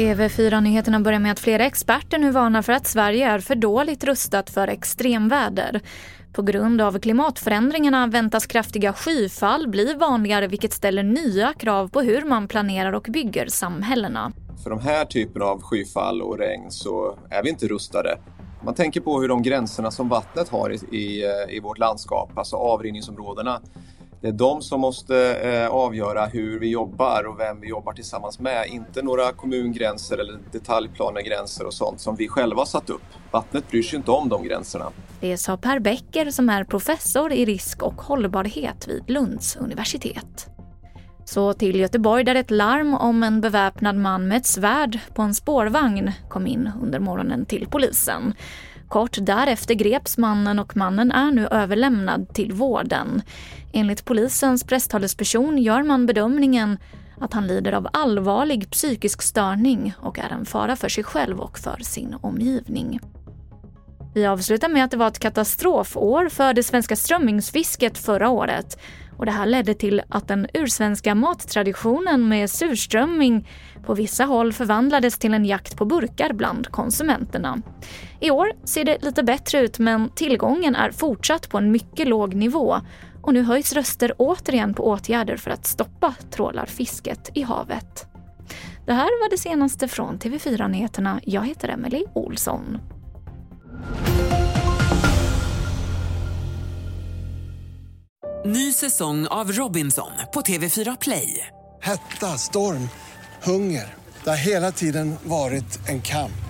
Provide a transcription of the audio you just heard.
TV4-nyheterna börjar med att flera experter nu varnar för att Sverige är för dåligt rustat för extremväder. På grund av klimatförändringarna väntas kraftiga skyfall bli vanligare vilket ställer nya krav på hur man planerar och bygger samhällena. För de här typerna av skyfall och regn så är vi inte rustade. Man tänker på hur de gränserna som vattnet har i, i, i vårt landskap, alltså avrinningsområdena, det är de som måste eh, avgöra hur vi jobbar och vem vi jobbar tillsammans med. Inte några kommungränser eller detaljplanegränser och sånt som vi själva har satt upp. Vattnet bryr sig inte om de gränserna. Det sa Per Becker som är professor i risk och hållbarhet vid Lunds universitet. Så till Göteborg där ett larm om en beväpnad man med ett svärd på en spårvagn kom in under morgonen till polisen. Kort därefter greps mannen och mannen är nu överlämnad till vården. Enligt polisens presstalesperson gör man bedömningen att han lider av allvarlig psykisk störning och är en fara för sig själv och för sin omgivning. Vi avslutar med att det var ett katastrofår för det svenska strömmingsfisket förra året. Och det här ledde till att den ursvenska mattraditionen med surströmming på vissa håll förvandlades till en jakt på burkar bland konsumenterna. I år ser det lite bättre ut men tillgången är fortsatt på en mycket låg nivå och nu höjs röster återigen på åtgärder för att stoppa trålarfisket i havet. Det här var det senaste från TV4 Nyheterna. Jag heter Emily Olsson. Ny säsong av Robinson på TV4 Play. Hetta, storm, hunger. Det har hela tiden varit en kamp.